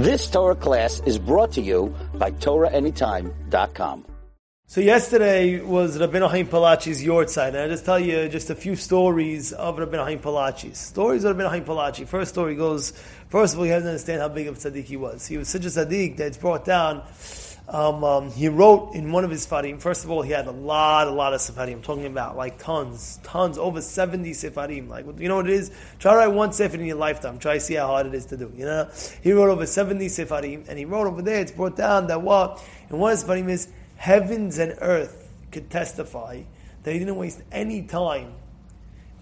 This Torah class is brought to you by TorahAnytime.com. So yesterday was Rabbeinu Haim Palachi's yahrzeit, and I just tell you just a few stories of Rabbeinu Haim Palachi. Stories of Rabbeinu Haim Palachi. First story goes, first of all, you have to understand how big of a tzaddik he was. He was such a tzaddik that it's brought down um, um, he wrote in one of his sefarim. First of all, he had a lot, a lot of sefarim. I'm talking about like tons, tons, over seventy sefarim. Like you know what it is? Try to write one sefer in your lifetime. Try to see how hard it is to do. You know, he wrote over seventy sefarim, and he wrote over there. It's brought down that what in one of his sefarim is heavens and earth could testify that he didn't waste any time,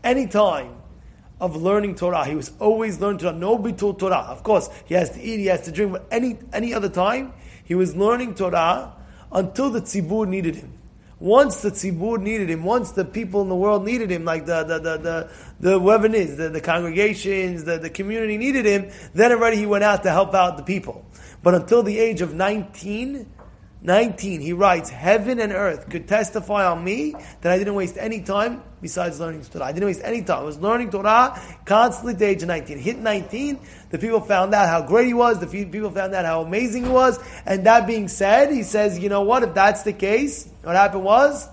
any time of learning Torah. He was always learning Torah. No bitul Torah. Of course, he has to eat, he has to drink, but any any other time he was learning Torah until the tzibur needed him. Once the tzibur needed him, once the people in the world needed him, like the the the the, the whoever it is, the, the congregations, the, the community needed him, then already he went out to help out the people. But until the age of 19, 19, he writes, Heaven and earth could testify on me that I didn't waste any time besides learning Torah. I didn't waste any time. I was learning Torah constantly the age of 19. Hit 19, the people found out how great he was, the people found out how amazing he was, and that being said, he says, you know what, if that's the case, what happened was,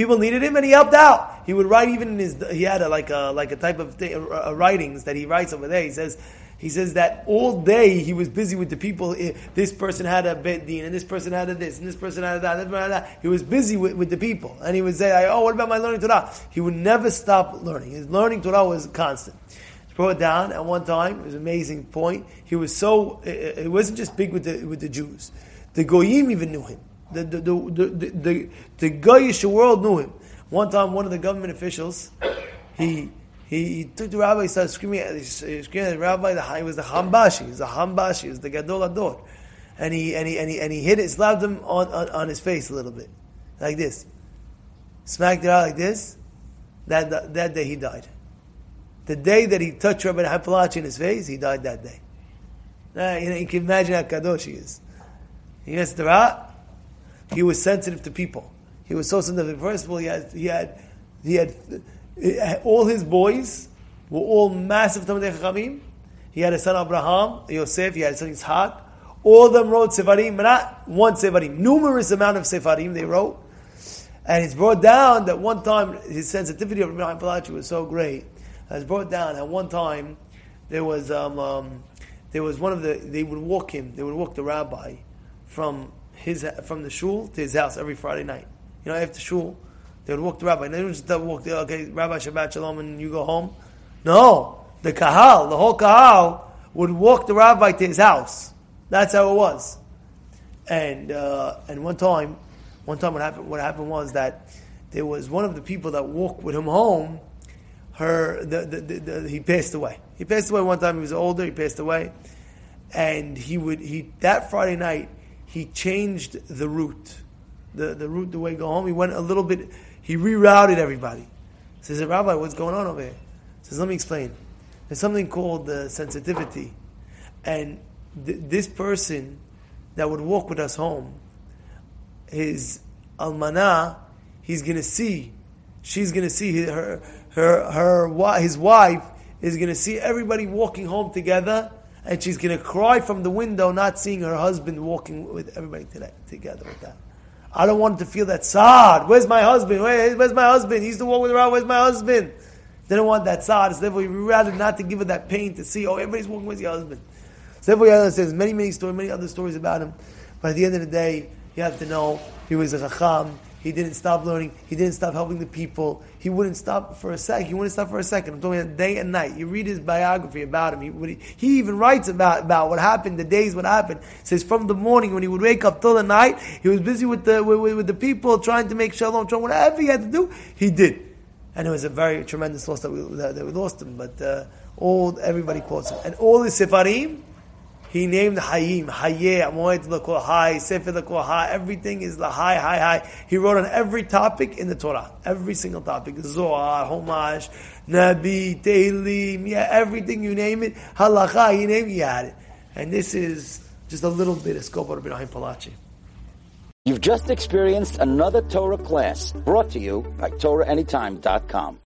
people needed him and he helped out. He would write even in his, he had a, like a, like a type of thing, uh, writings that he writes over there. He says, he says that all day he was busy with the people. This person had a bet and this person had a this, and this person had a that. He was busy with, with the people. And he would say, oh, what about my learning Torah? He would never stop learning. His learning Torah was constant. Brought down at one time. It was an amazing point. He was so, it wasn't just big with the, with the Jews. The Goyim even knew him. The, the, the, the, the, the, Goyish world knew him. One time, one of the government officials, he he, he took the rabbi, he started screaming at, he screaming at the rabbi, the, he was the Hambashi, he was the Hambashi, he was the Gadol Hador. And he, and he, and he, and he hit it, slapped him on, on, on his face a little bit. Like this. Smacked it out like this. That, that, that day he died. The day that he touched Rabbi Hapalachi in his face, he died that day. Now, you, know, you can imagine how kadosh he is. He has the He was sensitive to people. He was so sensitive. First of all, he had, he had, he had all his boys were all massive Talmidei Chachamim. He had a son Abraham, Yosef, he had a son Yitzhak. All of them wrote Sefarim, not one Sefarim. Numerous amount of Sefarim they wrote. And it's brought down that one time his sensitivity of Rabbi Palachi was so great. It's brought down at one time there was um, um, there was one of the they would walk him they would walk the rabbi from his from the shul to his house every Friday night. You know after shul they would walk the rabbi. And They would just walk the, okay, Rabbi Shabbat Shalom, and you go home. No, the kahal, the whole kahal, would walk the rabbi to his house. That's how it was. And uh, and one time, one time what happened? What happened was that there was one of the people that walked with him home. Her, the, the, the, he passed away. He passed away one time. He was older. He passed away, and he would he that Friday night he changed the route, the the route the way go home. He went a little bit he rerouted everybody. Says, Rabbi, what's going on over here? He says, let me explain. There's something called the sensitivity. And th- this person that would walk with us home, his almana, he's going to see, she's going to see her, her, her, his wife is going to see everybody walking home together and she's going to cry from the window not seeing her husband walking with everybody today, together with that. I don't want to feel that sad. Where's my husband? Where, where's my husband? He used to walk with around. Where's my husband? They don't want that sad. So therefore, we rather not to give her that pain to see, oh, everybody's walking with your husband. So therefore, there's many, many stories, many other stories about him. But at the end of the day, you have to know he was a chacham. He didn't stop learning. He didn't stop helping the people. He wouldn't stop for a second. He wouldn't stop for a second. I'm talking about day and night. You read his biography about him. He, he even writes about, about what happened, the days what happened. He says from the morning when he would wake up till the night, he was busy with the, with, with the people, trying to make shalom, trying whatever he had to do, he did. And it was a very tremendous loss that we, that, that we lost him. But uh, all everybody quotes him. And all the Sefarim, he named Hayim, Hayeh, Moed Lakor Hay, Sefer Lakor Hay, everything is the Hay, Hay, Hay. He wrote on every topic in the Torah, every single topic. Zohar, Homash, Nabi, Tehillim, yeah, everything you name it, Halacha, he named, he had it. And this is just a little bit of scope of Rabbi Palachi. You've just experienced another Torah class brought to you by TorahAnytime.com.